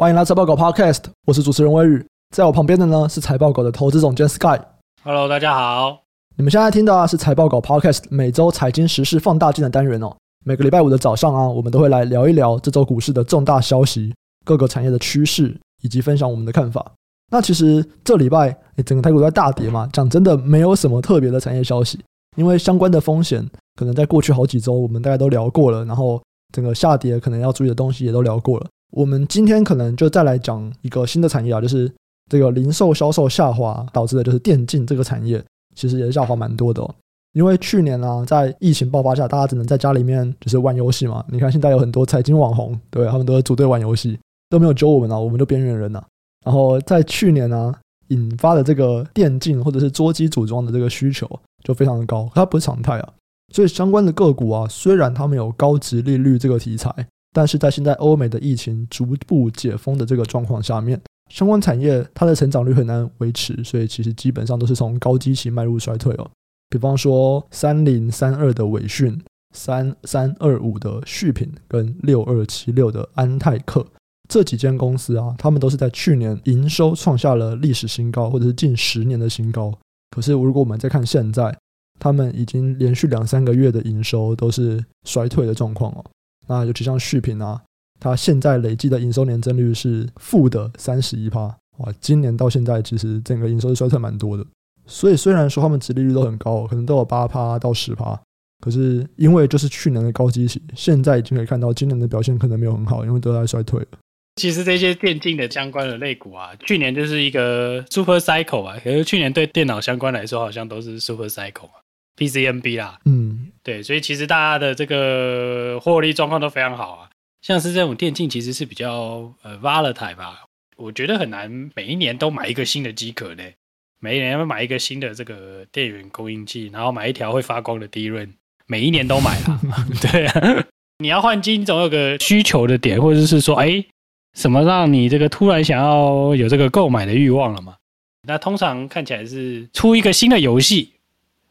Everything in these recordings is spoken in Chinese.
欢迎来财报狗 Podcast，我是主持人威宇，在我旁边的呢是财报狗的投资总监 Sky。Hello，大家好。你们现在听到的是财报狗 Podcast 每周财经时事放大镜的单元哦。每个礼拜五的早上啊，我们都会来聊一聊这周股市的重大消息、各个产业的趋势，以及分享我们的看法。那其实这礼拜，诶，整个台股都在大跌嘛，讲真的，没有什么特别的产业消息，因为相关的风险可能在过去好几周我们大家都聊过了，然后整个下跌可能要注意的东西也都聊过了。我们今天可能就再来讲一个新的产业啊，就是这个零售销售下滑导致的，就是电竞这个产业，其实也是下滑蛮多的哦。因为去年啊，在疫情爆发下，大家只能在家里面就是玩游戏嘛。你看现在有很多财经网红，对，他们都是组队玩游戏，都没有揪我们啊，我们就边缘人呐。然后在去年呢，引发的这个电竞或者是桌机组装的这个需求就非常的高，它不是常态啊。所以相关的个股啊，虽然他们有高值利率这个题材。但是在现在欧美的疫情逐步解封的这个状况下面，相关产业它的成长率很难维持，所以其实基本上都是从高基期迈入衰退哦。比方说三零三二的伟讯、三三二五的旭品跟六二七六的安泰克这几间公司啊，他们都是在去年营收创下了历史新高，或者是近十年的新高。可是如果我们再看现在，他们已经连续两三个月的营收都是衰退的状况哦。那尤其像旭品啊，它现在累计的营收年增率是负的三十一趴，哇！今年到现在其实整个营收是衰退蛮多的。所以虽然说他们殖利率都很高，可能都有八趴到十趴，可是因为就是去年的高基期，现在已经可以看到今年的表现可能没有很好，因为都在衰退了。其实这些电竞的相关的类股啊，去年就是一个 super cycle 啊，可是去年对电脑相关来说好像都是 super cycle 啊。PCNB 啦，嗯，对，所以其实大家的这个获利状况都非常好啊。像是这种电竞，其实是比较呃 volatile 吧，我觉得很难每一年都买一个新的机壳呢。每一年要买一个新的这个电源供应器，然后买一条会发光的 DRAM，每一年都买啦。对啊，你要换机，总有个需求的点，或者是说，哎，什么让你这个突然想要有这个购买的欲望了嘛？那通常看起来是出一个新的游戏。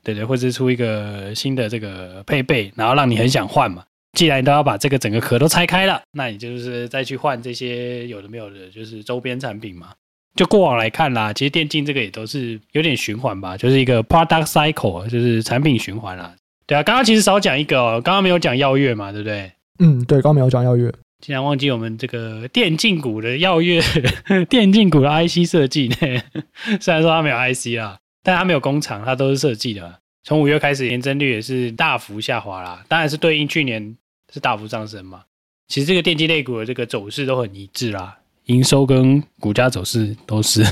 对对，或者是出一个新的这个配备，然后让你很想换嘛。既然都要把这个整个壳都拆开了，那你就是再去换这些有的没有的，就是周边产品嘛。就过往来看啦，其实电竞这个也都是有点循环吧，就是一个 product cycle，就是产品循环啦。对啊，刚刚其实少讲一个哦，刚刚没有讲耀月嘛，对不对？嗯，对，刚刚没有讲耀月，竟然忘记我们这个电竞股的耀月，电竞股的 IC 设计呢。虽然说它没有 IC 啊。但它没有工厂，它都是设计的。从五月开始，年增率也是大幅下滑啦。当然是对应去年是大幅上升嘛。其实这个电机类股的这个走势都很一致啦，营收跟股价走势都是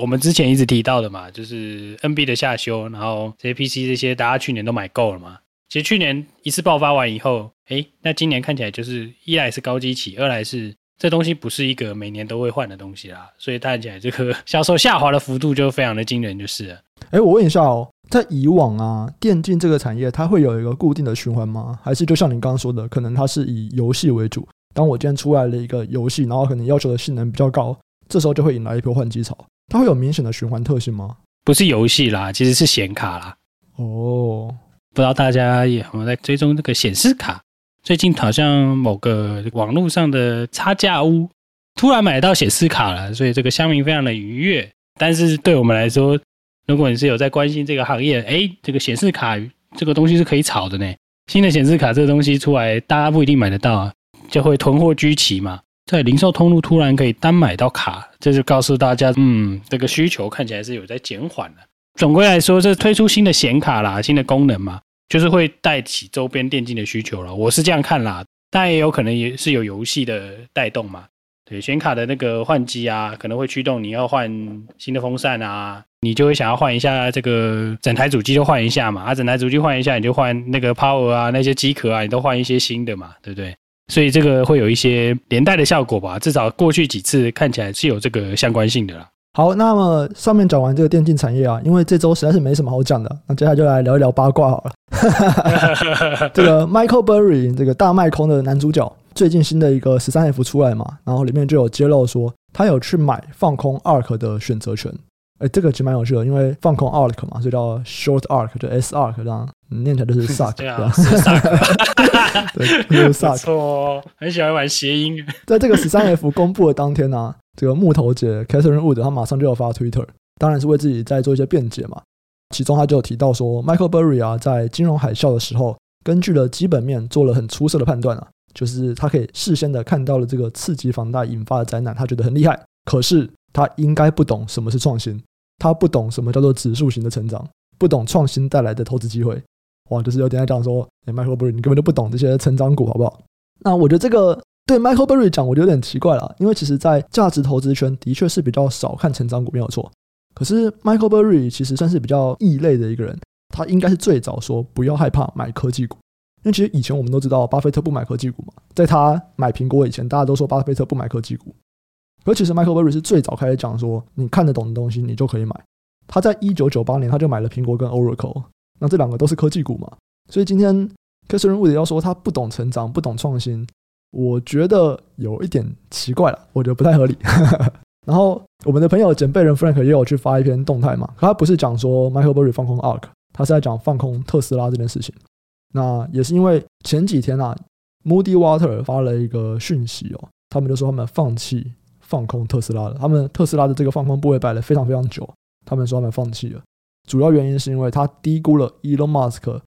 我们之前一直提到的嘛，就是 NB 的下修，然后这些 PC 这些大家去年都买够了嘛。其实去年一次爆发完以后，诶，那今年看起来就是一来是高基期，二来是。这东西不是一个每年都会换的东西啦，所以看起来这个销售下滑的幅度就非常的惊人，就是了。哎，我问一下哦，在以往啊，电竞这个产业它会有一个固定的循环吗？还是就像你刚刚说的，可能它是以游戏为主？当我今天出来了一个游戏，然后可能要求的性能比较高，这时候就会引来一波换机潮。它会有明显的循环特性吗？不是游戏啦，其实是显卡啦。哦，不知道大家也有没有在追踪这个显示卡？最近好像某个网络上的差价屋突然买到显示卡了，所以这个乡民非常的愉悦。但是对我们来说，如果你是有在关心这个行业，哎，这个显示卡这个东西是可以炒的呢。新的显示卡这个东西出来，大家不一定买得到啊，就会囤货居奇嘛。在零售通路突然可以单买到卡，这就告诉大家，嗯，这个需求看起来是有在减缓的。总归来说，这推出新的显卡啦，新的功能嘛。就是会带起周边电竞的需求了，我是这样看啦，但也有可能也是有游戏的带动嘛。对，显卡的那个换机啊，可能会驱动你要换新的风扇啊，你就会想要换一下这个整台主机就换一下嘛，啊，整台主机换一下，你就换那个 power 啊，那些机壳啊，你都换一些新的嘛，对不对？所以这个会有一些连带的效果吧，至少过去几次看起来是有这个相关性的啦。好，那么上面讲完这个电竞产业啊，因为这周实在是没什么好讲的，那接下来就来聊一聊八卦好了。这个 Michael Burry 这个大卖空的男主角，最近新的一个十三 F 出来嘛，然后里面就有揭露说他有去买放空 ARK 的选择权。哎，这个其实蛮有趣的，因为放空 arc 嘛，所以叫 short arc，就 S ARK 这样，念起来就是 suck，对啊，suck，对，就是 suck，错，很喜欢玩谐音。在这个十三 F 公布的当天呢、啊，这个木头姐 Catherine Wood 她马上就要发 Twitter，当然是为自己在做一些辩解嘛。其中她就有提到说，Michael Burry 啊，在金融海啸的时候，根据了基本面做了很出色的判断啊，就是他可以事先的看到了这个次级房贷引发的灾难，他觉得很厉害。可是他应该不懂什么是创新，他不懂什么叫做指数型的成长，不懂创新带来的投资机会。哇，就是有点在讲说，哎，Michael Burry 你根本就不懂这些成长股，好不好？那我觉得这个对 Michael Berry 讲，我觉得有点奇怪了，因为其实在价值投资圈的确是比较少看成长股，没有错。可是 Michael Berry 其实算是比较异类的一个人，他应该是最早说不要害怕买科技股，因为其实以前我们都知道巴菲特不买科技股嘛，在他买苹果以前，大家都说巴菲特不买科技股。而其实 Michael Berry 是最早开始讲说，你看得懂的东西你就可以买。他在一九九八年他就买了苹果跟 Oracle，那这两个都是科技股嘛，所以今天 Catherine Wood 要说他不懂成长、不懂创新，我觉得有一点奇怪了，我觉得不太合理。然后我们的朋友简贝人 Frank 也有去发一篇动态嘛，他不是讲说 Michael Burry 放空 ARK，他是在讲放空特斯拉这件事情。那也是因为前几天啊，Moody Water 发了一个讯息哦，他们就说他们放弃放空特斯拉了，他们特斯拉的这个放空部位摆了非常非常久，他们说他们放弃了，主要原因是因为他低估了 Elon Musk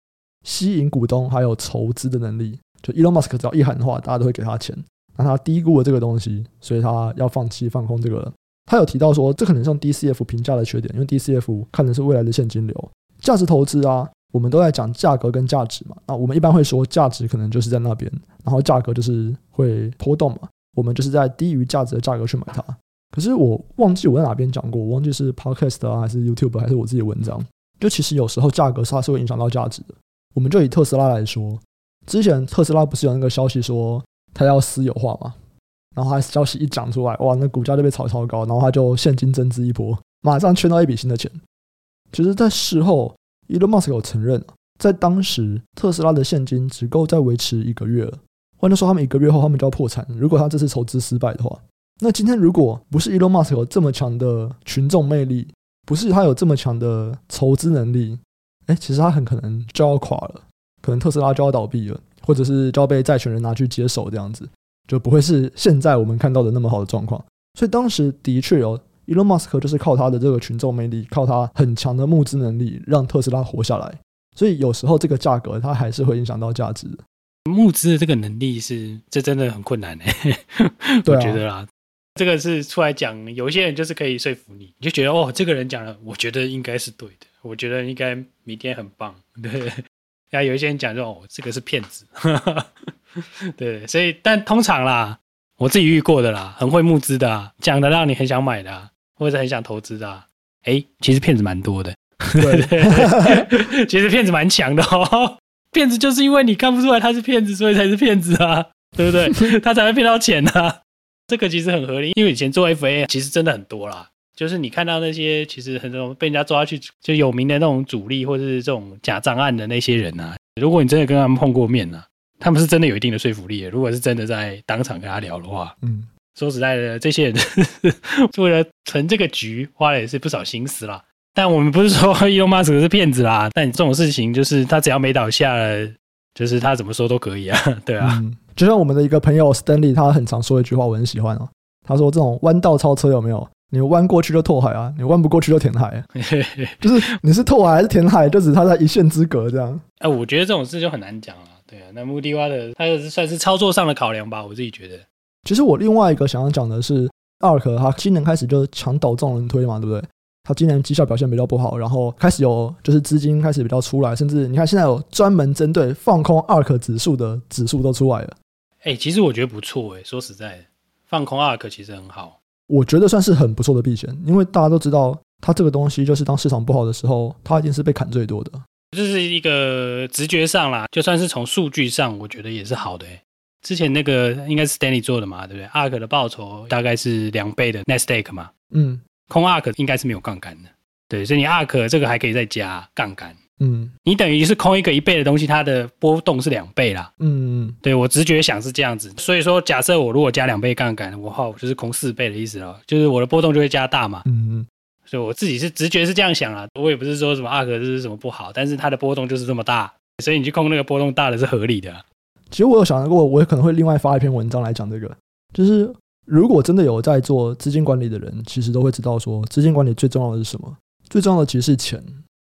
吸引股东还有筹资的能力，就 Elon Musk 只要一喊的话，大家都会给他钱。那他低估了这个东西，所以他要放弃放空这个。他有提到说，这可能像 DCF 评价的缺点，因为 DCF 看的是未来的现金流。价值投资啊，我们都在讲价格跟价值嘛。那我们一般会说价值可能就是在那边，然后价格就是会波动嘛。我们就是在低于价值的价格去买它。可是我忘记我在哪边讲过，我忘记是 Podcast 啊，还是 YouTube 还是我自己的文章。就其实有时候价格它是会影响到价值的。我们就以特斯拉来说，之前特斯拉不是有那个消息说，他要私有化嘛，然后他消息一讲出来，哇，那股价就被炒超高，然后他就现金增资一波，马上圈到一笔新的钱。其实，在事后，Elon Musk 有承认，在当时特斯拉的现金只够再维持一个月了。换句话说，他们一个月后他们就要破产。如果他这次筹资失败的话，那今天如果不是 Elon Musk 有这么强的群众魅力，不是他有这么强的筹资能力，哎，其实他很可能就要垮了，可能特斯拉就要倒闭了。或者是就要被债权人拿去接手，这样子就不会是现在我们看到的那么好的状况。所以当时的确有 Elon Musk 就是靠他的这个群众魅力，靠他很强的募资能力，让特斯拉活下来。所以有时候这个价格它还是会影响到价值的。募资的这个能力是这真的很困难 哎，我觉得啦，这个是出来讲，有些人就是可以说服你，你就觉得哦，这个人讲了，我觉得应该是对的，我觉得应该明天很棒，对。啊，有一些人讲说哦，这个是骗子，对，所以但通常啦，我自己遇过的啦，很会募资的，啊，讲的让你很想买的，啊，或者很想投资的，啊，哎，其实骗子蛮多的，对，其实骗子蛮强的哦，骗子就是因为你看不出来他是骗子，所以才是骗子啊，对不对？他才会骗到钱啊，这个其实很合理，因为以前做 FA 其实真的很多啦。就是你看到那些其实很多被人家抓去就有名的那种主力或者是这种假账案的那些人啊，如果你真的跟他们碰过面呢、啊，他们是真的有一定的说服力的。如果是真的在当场跟他聊的话，嗯，说实在的，这些人 为了成这个局花了也是不少心思啦。但我们不是说 Elon Musk 是骗子啦，但这种事情就是他只要没倒下了，就是他怎么说都可以啊，对啊。嗯、就像我们的一个朋友 Stanley，他很常说一句话，我很喜欢哦。他说：“这种弯道超车有没有？”你弯过去就拓海啊，你弯不过去就填海，啊，就是你是拓海还是填海，就只差在一线之隔这样。哎、呃，我觉得这种事就很难讲了，对啊。那穆迪蛙的，它是算是操作上的考量吧，我自己觉得。其实我另外一个想要讲的是，ARK 它今年开始就墙倒众人推嘛，对不对？它今年绩效表现比较不好，然后开始有就是资金开始比较出来，甚至你看现在有专门针对放空 ARK 指数的指数都出来了。哎、欸，其实我觉得不错哎、欸，说实在的，放空 ARK 其实很好。我觉得算是很不错的避险，因为大家都知道，它这个东西就是当市场不好的时候，它一定是被砍最多的。这是一个直觉上啦，就算是从数据上，我觉得也是好的。之前那个应该是 Stanley 做的嘛，对不对？ARK 的报酬大概是两倍的 Nasdaq 嘛，嗯，空 ARK 应该是没有杠杆的，对，所以你 ARK 这个还可以再加杠杆。嗯，你等于是空一个一倍的东西，它的波动是两倍啦。嗯，对，我直觉想是这样子，所以说假设我如果加两倍杠杆，我好就是空四倍的意思了，就是我的波动就会加大嘛。嗯嗯，所以我自己是直觉是这样想啊，我也不是说什么 ARK 这是什么不好，但是它的波动就是这么大，所以你去控那个波动大的是合理的。其实我有想过，我也可能会另外发一篇文章来讲这个，就是如果真的有在做资金管理的人，其实都会知道说，资金管理最重要的是什么？最重要的其实是钱，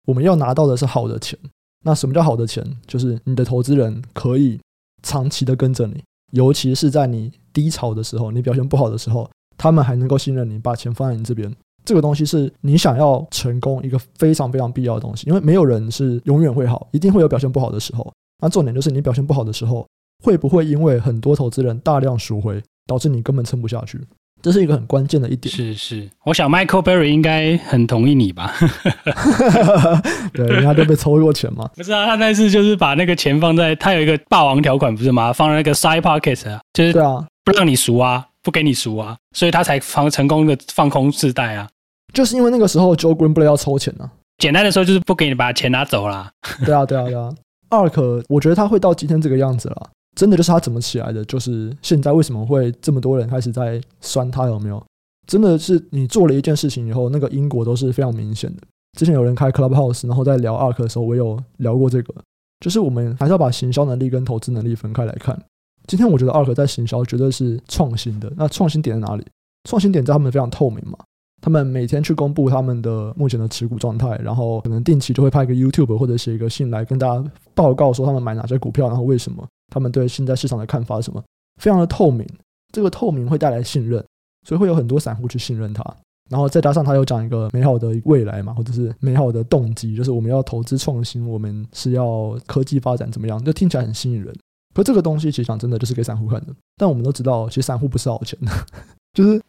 我们要拿到的是好的钱。那什么叫好的钱？就是你的投资人可以长期的跟着你，尤其是在你低潮的时候，你表现不好的时候，他们还能够信任你，把钱放在你这边。这个东西是你想要成功一个非常非常必要的东西，因为没有人是永远会好，一定会有表现不好的时候。那重点就是你表现不好的时候，会不会因为很多投资人大量赎回，导致你根本撑不下去？这是一个很关键的一点。是是，我想 Michael Berry 应该很同意你吧？对，人家都被抽过钱嘛。不是啊，他那次就是把那个钱放在他有一个霸王条款，不是吗？放在那个 side pocket 啊，就是对啊，不让你赎啊，不给你赎啊，所以他才放成功的放空自贷啊。就是因为那个时候 Joe Greenblatt 要抽钱呢、啊，简单的说就是不给你把钱拿走啦。对啊，对啊，对啊。ARK，我觉得他会到今天这个样子了，真的就是他怎么起来的？就是现在为什么会这么多人开始在酸他有没有？真的是你做了一件事情以后，那个因果都是非常明显的。之前有人开 Clubhouse，然后在聊 ARK 的时候，我有聊过这个，就是我们还是要把行销能力跟投资能力分开来看。今天我觉得 ARK 在行销绝对是创新的，那创新点在哪里？创新点在他们非常透明嘛。他们每天去公布他们的目前的持股状态，然后可能定期就会拍一个 YouTube 或者写一个信来跟大家报告说他们买哪些股票，然后为什么，他们对现在市场的看法是什么，非常的透明。这个透明会带来信任，所以会有很多散户去信任他。然后再加上他又讲一个美好的未来嘛，或者是美好的动机，就是我们要投资创新，我们是要科技发展怎么样，就听起来很吸引人。可这个东西其实讲真的就是给散户看的，但我们都知道，其实散户不是好钱的，就是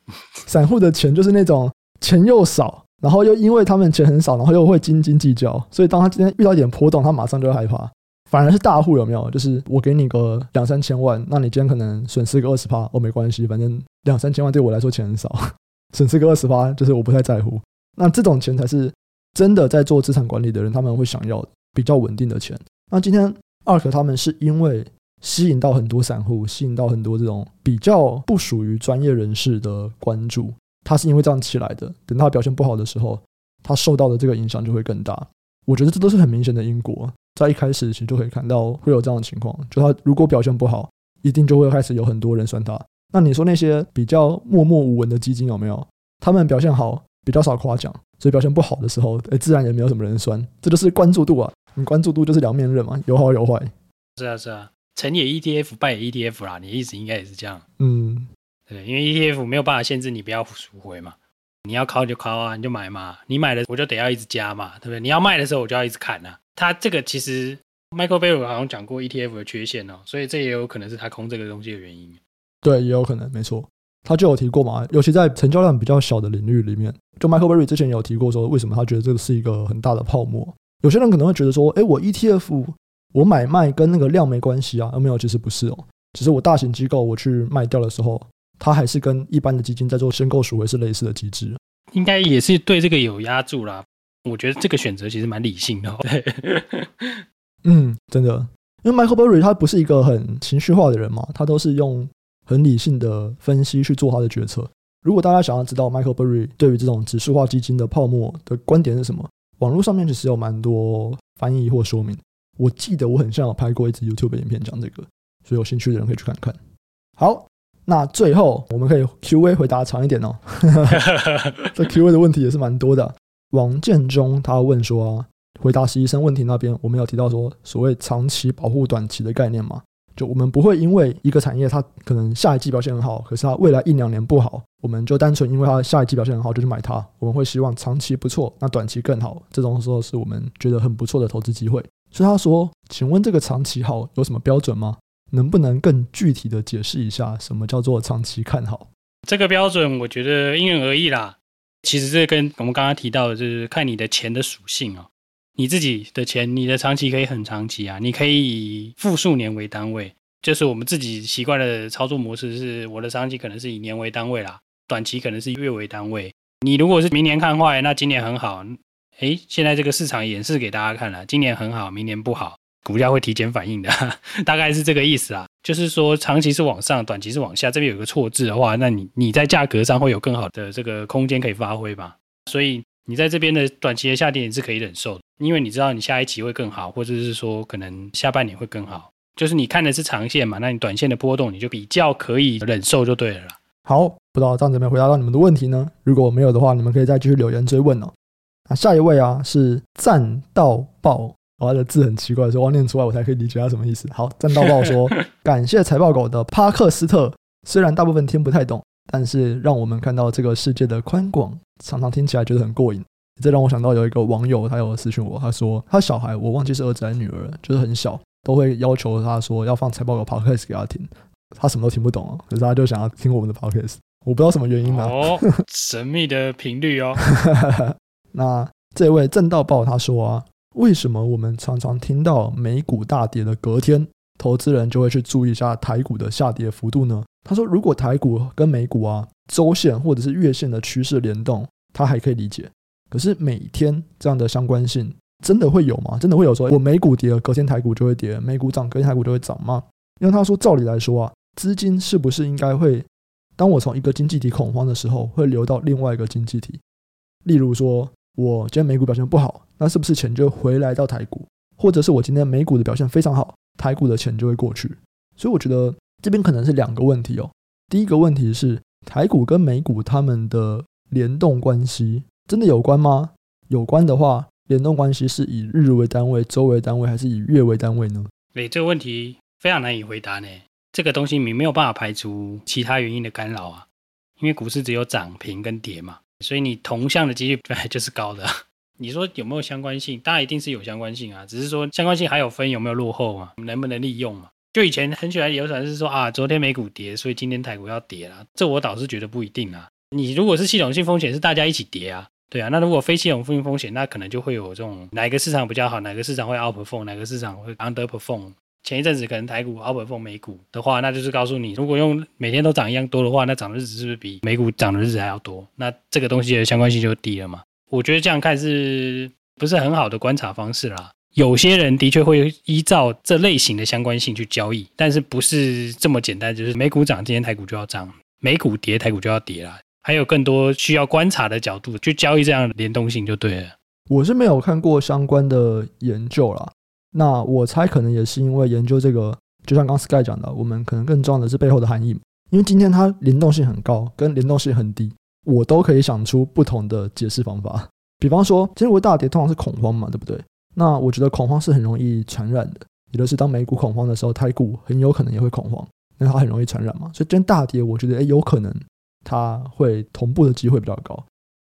散户的钱就是那种。钱又少，然后又因为他们钱很少，然后又会斤斤计较，所以当他今天遇到一点波动，他马上就会害怕。反而是大户有没有？就是我给你个两三千万，那你今天可能损失个二十趴，哦，没关系，反正两三千万对我来说钱很少，损失个二十趴就是我不太在乎。那这种钱才是真的在做资产管理的人他们会想要比较稳定的钱。那今天 ARK 他们是因为吸引到很多散户，吸引到很多这种比较不属于专业人士的关注。他是因为这样起来的，等他表现不好的时候，他受到的这个影响就会更大。我觉得这都是很明显的因果，在一开始其实就可以看到会有这样的情况。就他如果表现不好，一定就会开始有很多人酸他。那你说那些比较默默无闻的基金有没有？他们表现好，比较少夸奖，所以表现不好的时候，哎，自然也没有什么人酸。这就是关注度啊，你关注度就是两面刃嘛，有好有坏。是啊是啊，成也 ETF，败也 ETF 啦，你的意思应该也是这样。嗯。对，因为 ETF 没有办法限制你不要赎回嘛，你要靠就靠啊，你就买嘛，你买了我就得要一直加嘛，对不对？你要卖的时候我就要一直砍啊。他这个其实 Michael Berry 好像讲过 ETF 的缺陷哦，所以这也有可能是他空这个东西的原因。对，也有可能，没错，他就有提过嘛，尤其在成交量比较小的领域里面，就 Michael Berry 之前也有提过说，为什么他觉得这个是一个很大的泡沫。有些人可能会觉得说，哎，我 ETF 我买卖跟那个量没关系啊，没有，其实不是哦，只是我大型机构我去卖掉的时候。它还是跟一般的基金在做申购赎回是类似的机制，应该也是对这个有压住啦。我觉得这个选择其实蛮理性的。对，嗯，真的，因为 Michael Burry 他不是一个很情绪化的人嘛，他都是用很理性的分析去做他的决策。如果大家想要知道 Michael Burry 对于这种指数化基金的泡沫的观点是什么，网络上面其实有蛮多翻译或说明。我记得我很像有拍过一支 YouTube 影片讲这个，所以有兴趣的人可以去看看。好。那最后我们可以 Q&A 回答长一点哦。这 Q&A 的问题也是蛮多的。王建中他问说啊，回答实习生问题那边，我们有提到说所谓长期保护短期的概念嘛？就我们不会因为一个产业它可能下一季表现很好，可是它未来一两年不好，我们就单纯因为它下一季表现很好就去买它。我们会希望长期不错，那短期更好。这种时候是我们觉得很不错的投资机会。所以他说，请问这个长期好有什么标准吗？能不能更具体的解释一下，什么叫做长期看好？这个标准我觉得因人而异啦。其实这跟我们刚刚提到的，就是看你的钱的属性哦。你自己的钱，你的长期可以很长期啊，你可以以复数年为单位。就是我们自己习惯的操作模式，是我的长期可能是以年为单位啦，短期可能是月为单位。你如果是明年看坏，那今年很好。诶，现在这个市场演示给大家看了，今年很好，明年不好。股价会提前反应的，大概是这个意思啊。就是说，长期是往上，短期是往下。这边有个错字的话，那你你在价格上会有更好的这个空间可以发挥吧。所以你在这边的短期的下跌你是可以忍受的，因为你知道你下一期会更好，或者是说可能下半年会更好。就是你看的是长线嘛，那你短线的波动你就比较可以忍受就对了啦。好，不知道这样子有没有回答到你们的问题呢？如果没有的话，你们可以再继续留言追问哦。那下一位啊是赞到爆，我、哦、的字很奇怪，所以我要念出来我才可以理解他什么意思。好，正到爆说 感谢财报狗的帕克斯特，虽然大部分听不太懂，但是让我们看到这个世界的宽广。常常听起来觉得很过瘾，这让我想到有一个网友，他有私讯我，他说他小孩我忘记是儿子还是女儿，就是很小，都会要求他说要放财报狗 podcast 给他听，他什么都听不懂啊，可是他就想要听我们的 podcast，我不知道什么原因呢、啊？哦，神秘的频率哦。那这位正道报他说啊，为什么我们常常听到美股大跌的隔天，投资人就会去注意一下台股的下跌幅度呢？他说，如果台股跟美股啊。周线或者是月线的趋势联动，他还可以理解。可是每天这样的相关性真的会有吗？真的会有说，我美股跌了，隔天台股就会跌；美股涨，隔天台股就会涨吗？因为他说，照理来说啊，资金是不是应该会，当我从一个经济体恐慌的时候，会流到另外一个经济体？例如说，我今天美股表现不好，那是不是钱就回来到台股？或者是我今天美股的表现非常好，台股的钱就会过去？所以我觉得这边可能是两个问题哦。第一个问题是。台股跟美股它们的联动关系真的有关吗？有关的话，联动关系是以日为单位、周为单位，还是以月为单位呢？诶，这个问题非常难以回答呢。这个东西你没有办法排除其他原因的干扰啊，因为股市只有涨、平跟跌嘛，所以你同向的几率 本来就是高的。你说有没有相关性？当然一定是有相关性啊，只是说相关性还有分有没有落后嘛，能不能利用嘛？就以前很喜欢有传是说啊，昨天美股跌，所以今天台股要跌了。这我倒是觉得不一定啊。你如果是系统性风险，是大家一起跌啊，对啊。那如果非系统性风险，那可能就会有这种哪个市场比较好，哪个市场会 outperform，哪个市场会 underperform。前一阵子可能台股 o u t p 美股的话，那就是告诉你，如果用每天都涨一样多的话，那涨的日子是不是比美股涨的日子还要多？那这个东西的相关性就低了嘛。我觉得这样看是不是很好的观察方式啦？有些人的确会依照这类型的相关性去交易，但是不是这么简单，就是美股涨，今天台股就要涨；美股跌，台股就要跌啦。还有更多需要观察的角度去交易这样的联动性就对了。我是没有看过相关的研究啦，那我猜可能也是因为研究这个，就像刚 Sky 讲的，我们可能更重要的是背后的含义。因为今天它联动性很高，跟联动性很低，我都可以想出不同的解释方法。比方说，今天我大跌，通常是恐慌嘛，对不对？那我觉得恐慌是很容易传染的，也就是当美股恐慌的时候，台股很有可能也会恐慌，因为它很容易传染嘛。所以今天大跌，我觉得诶有可能它会同步的机会比较高，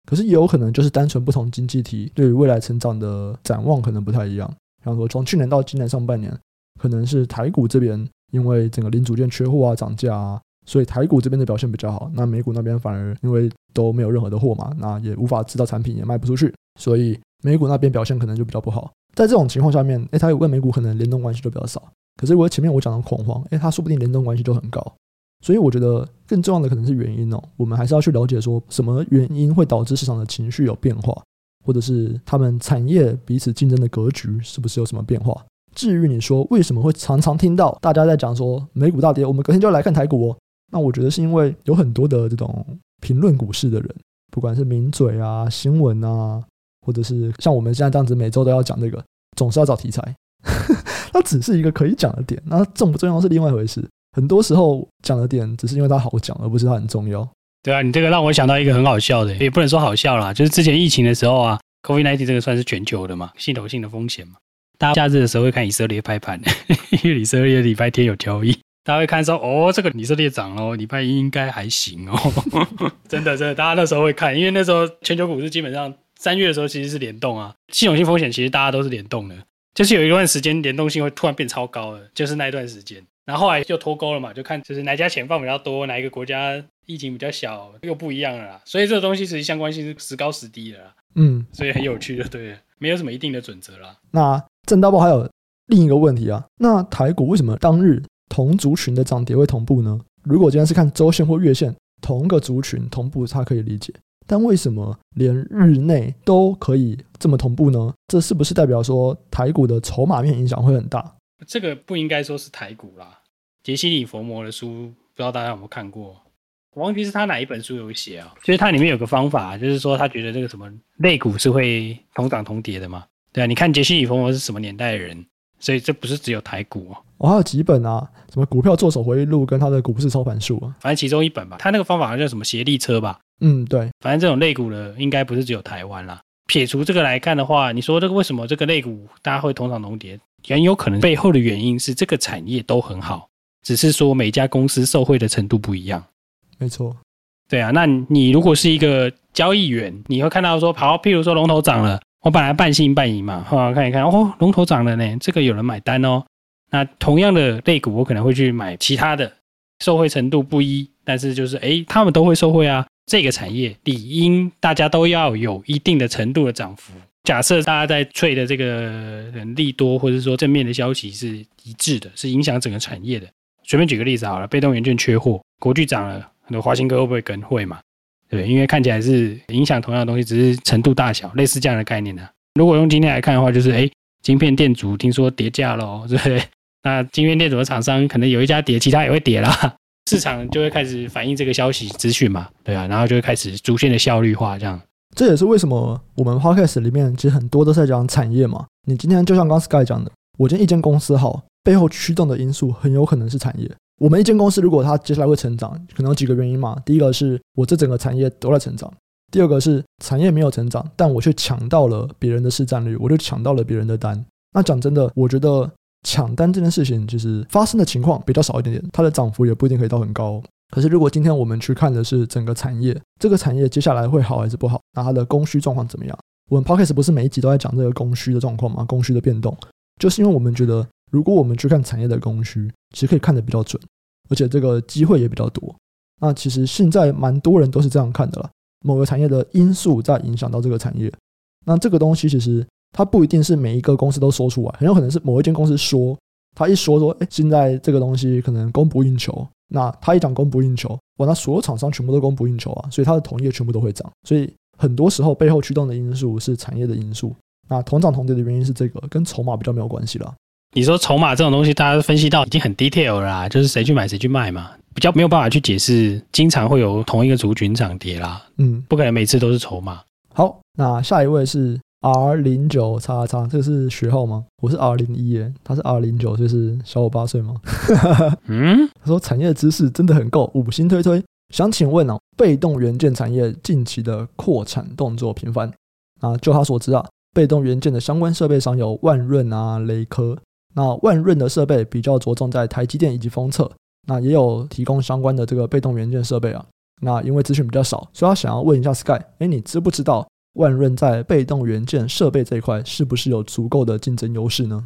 可是也有可能就是单纯不同经济体对于未来成长的展望可能不太一样。比方说从去年到今年上半年，可能是台股这边因为整个零组件缺货啊、涨价啊，所以台股这边的表现比较好。那美股那边反而因为都没有任何的货嘛，那也无法制造产品，也卖不出去，所以美股那边表现可能就比较不好。在这种情况下面，诶，它有跟美股可能联动关系就比较少。可是如果前面我讲的恐慌，诶，它说不定联动关系就很高。所以我觉得更重要的可能是原因哦。我们还是要去了解说什么原因会导致市场的情绪有变化，或者是他们产业彼此竞争的格局是不是有什么变化。至于你说为什么会常常听到大家在讲说美股大跌，我们隔天就要来看台股哦。那我觉得是因为有很多的这种评论股市的人，不管是名嘴啊、新闻啊。或者是像我们现在这样子，每周都要讲这个，总是要找题材。它只是一个可以讲的点，那重不重要是另外一回事。很多时候讲的点只是因为它好讲，而不是它很重要。对啊，你这个让我想到一个很好笑的，也不能说好笑啦，就是之前疫情的时候啊，COVID-19 这个算是全球的嘛，系统性的风险嘛。大家假日的时候会看以色列拍盘，因为以色列礼拜天有交易，大家会看说哦，这个以色列涨哦，礼拜一应该还行哦。真的真的，大家那时候会看，因为那时候全球股市基本上。三月的时候其实是联动啊，系统性风险其实大家都是联动的，就是有一段时间联动性会突然变超高了，就是那一段时间，然后后来就脱钩了嘛，就看就是哪家钱放比较多，哪一个国家疫情比较小，又不一样了啦，所以这个东西其实相关性是时高时低的啦，嗯，所以很有趣的，对，没有什么一定的准则啦。那正大报还有另一个问题啊，那台股为什么当日同族群的涨跌会同步呢？如果今天是看周线或月线，同个族群同步，它可以理解。但为什么连日内都可以这么同步呢？这是不是代表说台股的筹码面影响会很大？这个不应该说是台股啦。杰西·里佛摩的书，不知道大家有没有看过？我忘记是他哪一本书有写啊，就是它里面有个方法，就是说他觉得这个什么类股是会同涨同跌的嘛。对啊，你看杰西·里佛摩是什么年代的人？所以这不是只有台股哦，哦，还有几本啊，什么股票作手回忆录跟他的股市操盘术啊，反正其中一本吧。他那个方法好像叫什么协力车吧？嗯，对，反正这种类股的应该不是只有台湾啦。撇除这个来看的话，你说这个为什么这个类股大家会同涨同跌？很有可能背后的原因是这个产业都很好，只是说每家公司受惠的程度不一样。没错，对啊，那你如果是一个交易员，你会看到说，好，譬如说龙头涨了。我本来半信半疑嘛，后来看一看，哦，龙头涨了呢，这个有人买单哦。那同样的类股，我可能会去买其他的，受惠程度不一，但是就是诶，他们都会受惠啊。这个产业理应大家都要有一定的程度的涨幅。假设大家在吹的这个利多或者说正面的消息是一致的，是影响整个产业的。随便举个例子好了，被动元件缺货，国巨涨了，很多华新科会不会跟会嘛？对，因为看起来是影响同样的东西，只是程度大小，类似这样的概念呢、啊。如果用今天来看的话，就是哎，晶片电阻听说跌价了，对不对？那晶片电阻的厂商可能有一家跌，其他也会跌啦，市场就会开始反映这个消息资讯嘛，对啊，然后就会开始逐渐的效率化，这样。这也是为什么我们 Podcast 里面其实很多都在讲产业嘛。你今天就像刚 Sky 讲的，我今天一间公司好，背后驱动的因素很有可能是产业。我们一间公司，如果它接下来会成长，可能有几个原因嘛。第一个是我这整个产业都在成长；第二个是产业没有成长，但我却抢到了别人的市占率，我就抢到了别人的单。那讲真的，我觉得抢单这件事情，其实发生的情况比较少一点点，它的涨幅也不一定可以到很高。可是如果今天我们去看的是整个产业，这个产业接下来会好还是不好？那它的供需状况怎么样？我们 Podcast 不是每一集都在讲这个供需的状况吗？供需的变动，就是因为我们觉得。如果我们去看产业的供需，其实可以看得比较准，而且这个机会也比较多。那其实现在蛮多人都是这样看的了。某个产业的因素在影响到这个产业，那这个东西其实它不一定是每一个公司都说出来，很有可能是某一间公司说，他一说说，哎，现在这个东西可能供不应求。那他一讲供不应求，哇，那所有厂商全部都供不应求啊，所以它的同业全部都会涨。所以很多时候背后驱动的因素是产业的因素。那同涨同跌的原因是这个，跟筹码比较没有关系了。你说筹码这种东西，大家分析到已经很 detail 了啦，就是谁去买谁去卖嘛，比较没有办法去解释，经常会有同一个族群涨跌啦，嗯，不可能每次都是筹码。好，那下一位是 R 零九叉叉，这个是学号吗？我是 R 零一耶，他是 R 零九，就是小我八岁吗？嗯，他说产业知识真的很够，五星推推。想请问哦，被动元件产业近期的扩产动作频繁啊？就他所知啊，被动元件的相关设备商有万润啊、雷科。那万润的设备比较着重在台积电以及封测，那也有提供相关的这个被动元件设备啊。那因为资讯比较少，所以他想要问一下 Sky，哎，你知不知道万润在被动元件设备这一块是不是有足够的竞争优势呢？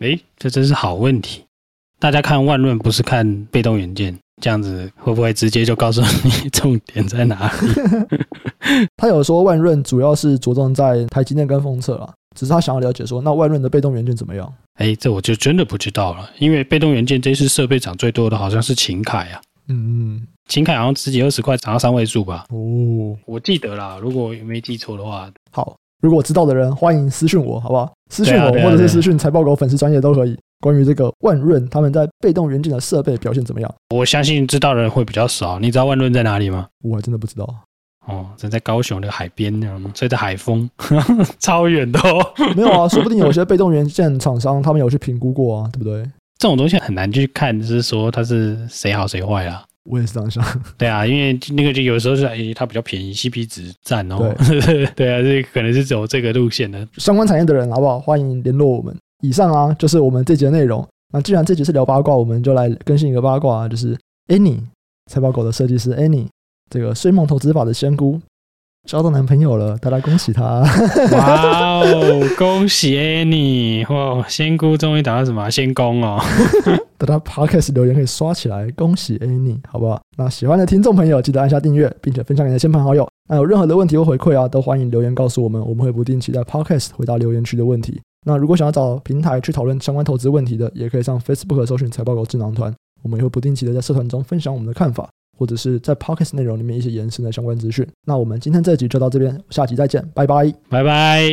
哎，这真是好问题。大家看万润不是看被动元件，这样子会不会直接就告诉你 重点在哪里？他有说万润主要是着重在台积电跟封测啊。只是他想要了解说，那万润的被动元件怎么样？哎，这我就真的不知道了，因为被动元件这次设备涨最多的好像是秦凯啊。嗯，秦凯好像十几二十块涨到三位数吧。哦，我记得啦，如果没记错的话。好，如果知道的人欢迎私讯我，好不好？私讯我，啊啊啊、或者是私讯财报狗粉丝专业都可以。关于这个万润他们在被动元件的设备表现怎么样？我相信知道的人会比较少。你知道万润在哪里吗？我还真的不知道。哦，正在高雄那个海边那样，吹着海风，超远的哦。没有啊，说不定有些被动元件厂商他们有去评估过啊，对不对？这种东西很难去看，就是说它是谁好谁坏啊。我也是这样想。对啊，因为那个就有时候是诶，它比较便宜，CP 值赞哦。对 对啊，这可能是走这个路线的。相关产业的人好不好？欢迎联络我们。以上啊，就是我们这集的内容。那既然这集是聊八卦，我们就来更新一个八卦，就是 Annie 财宝狗的设计师 Annie。这个睡梦投资法的仙姑交到男朋友了，大家恭喜他！哇哦，恭喜 Annie！哇，仙姑终于打到什么仙宫哦！大家 Podcast 留言可以刷起来，恭喜 Annie，好不好？那喜欢的听众朋友记得按下订阅，并且分享给你的亲朋好友。那有任何的问题或回馈啊，都欢迎留言告诉我们，我们会不定期在 Podcast 回答留言区的问题。那如果想要找平台去讨论相关投资问题的，也可以上 Facebook 搜寻财报狗智囊团，我们也会不定期的在社团中分享我们的看法。或者是在 Podcast 内容里面一些延伸的相关资讯。那我们今天这集就到这边，下集再见，拜拜，拜拜。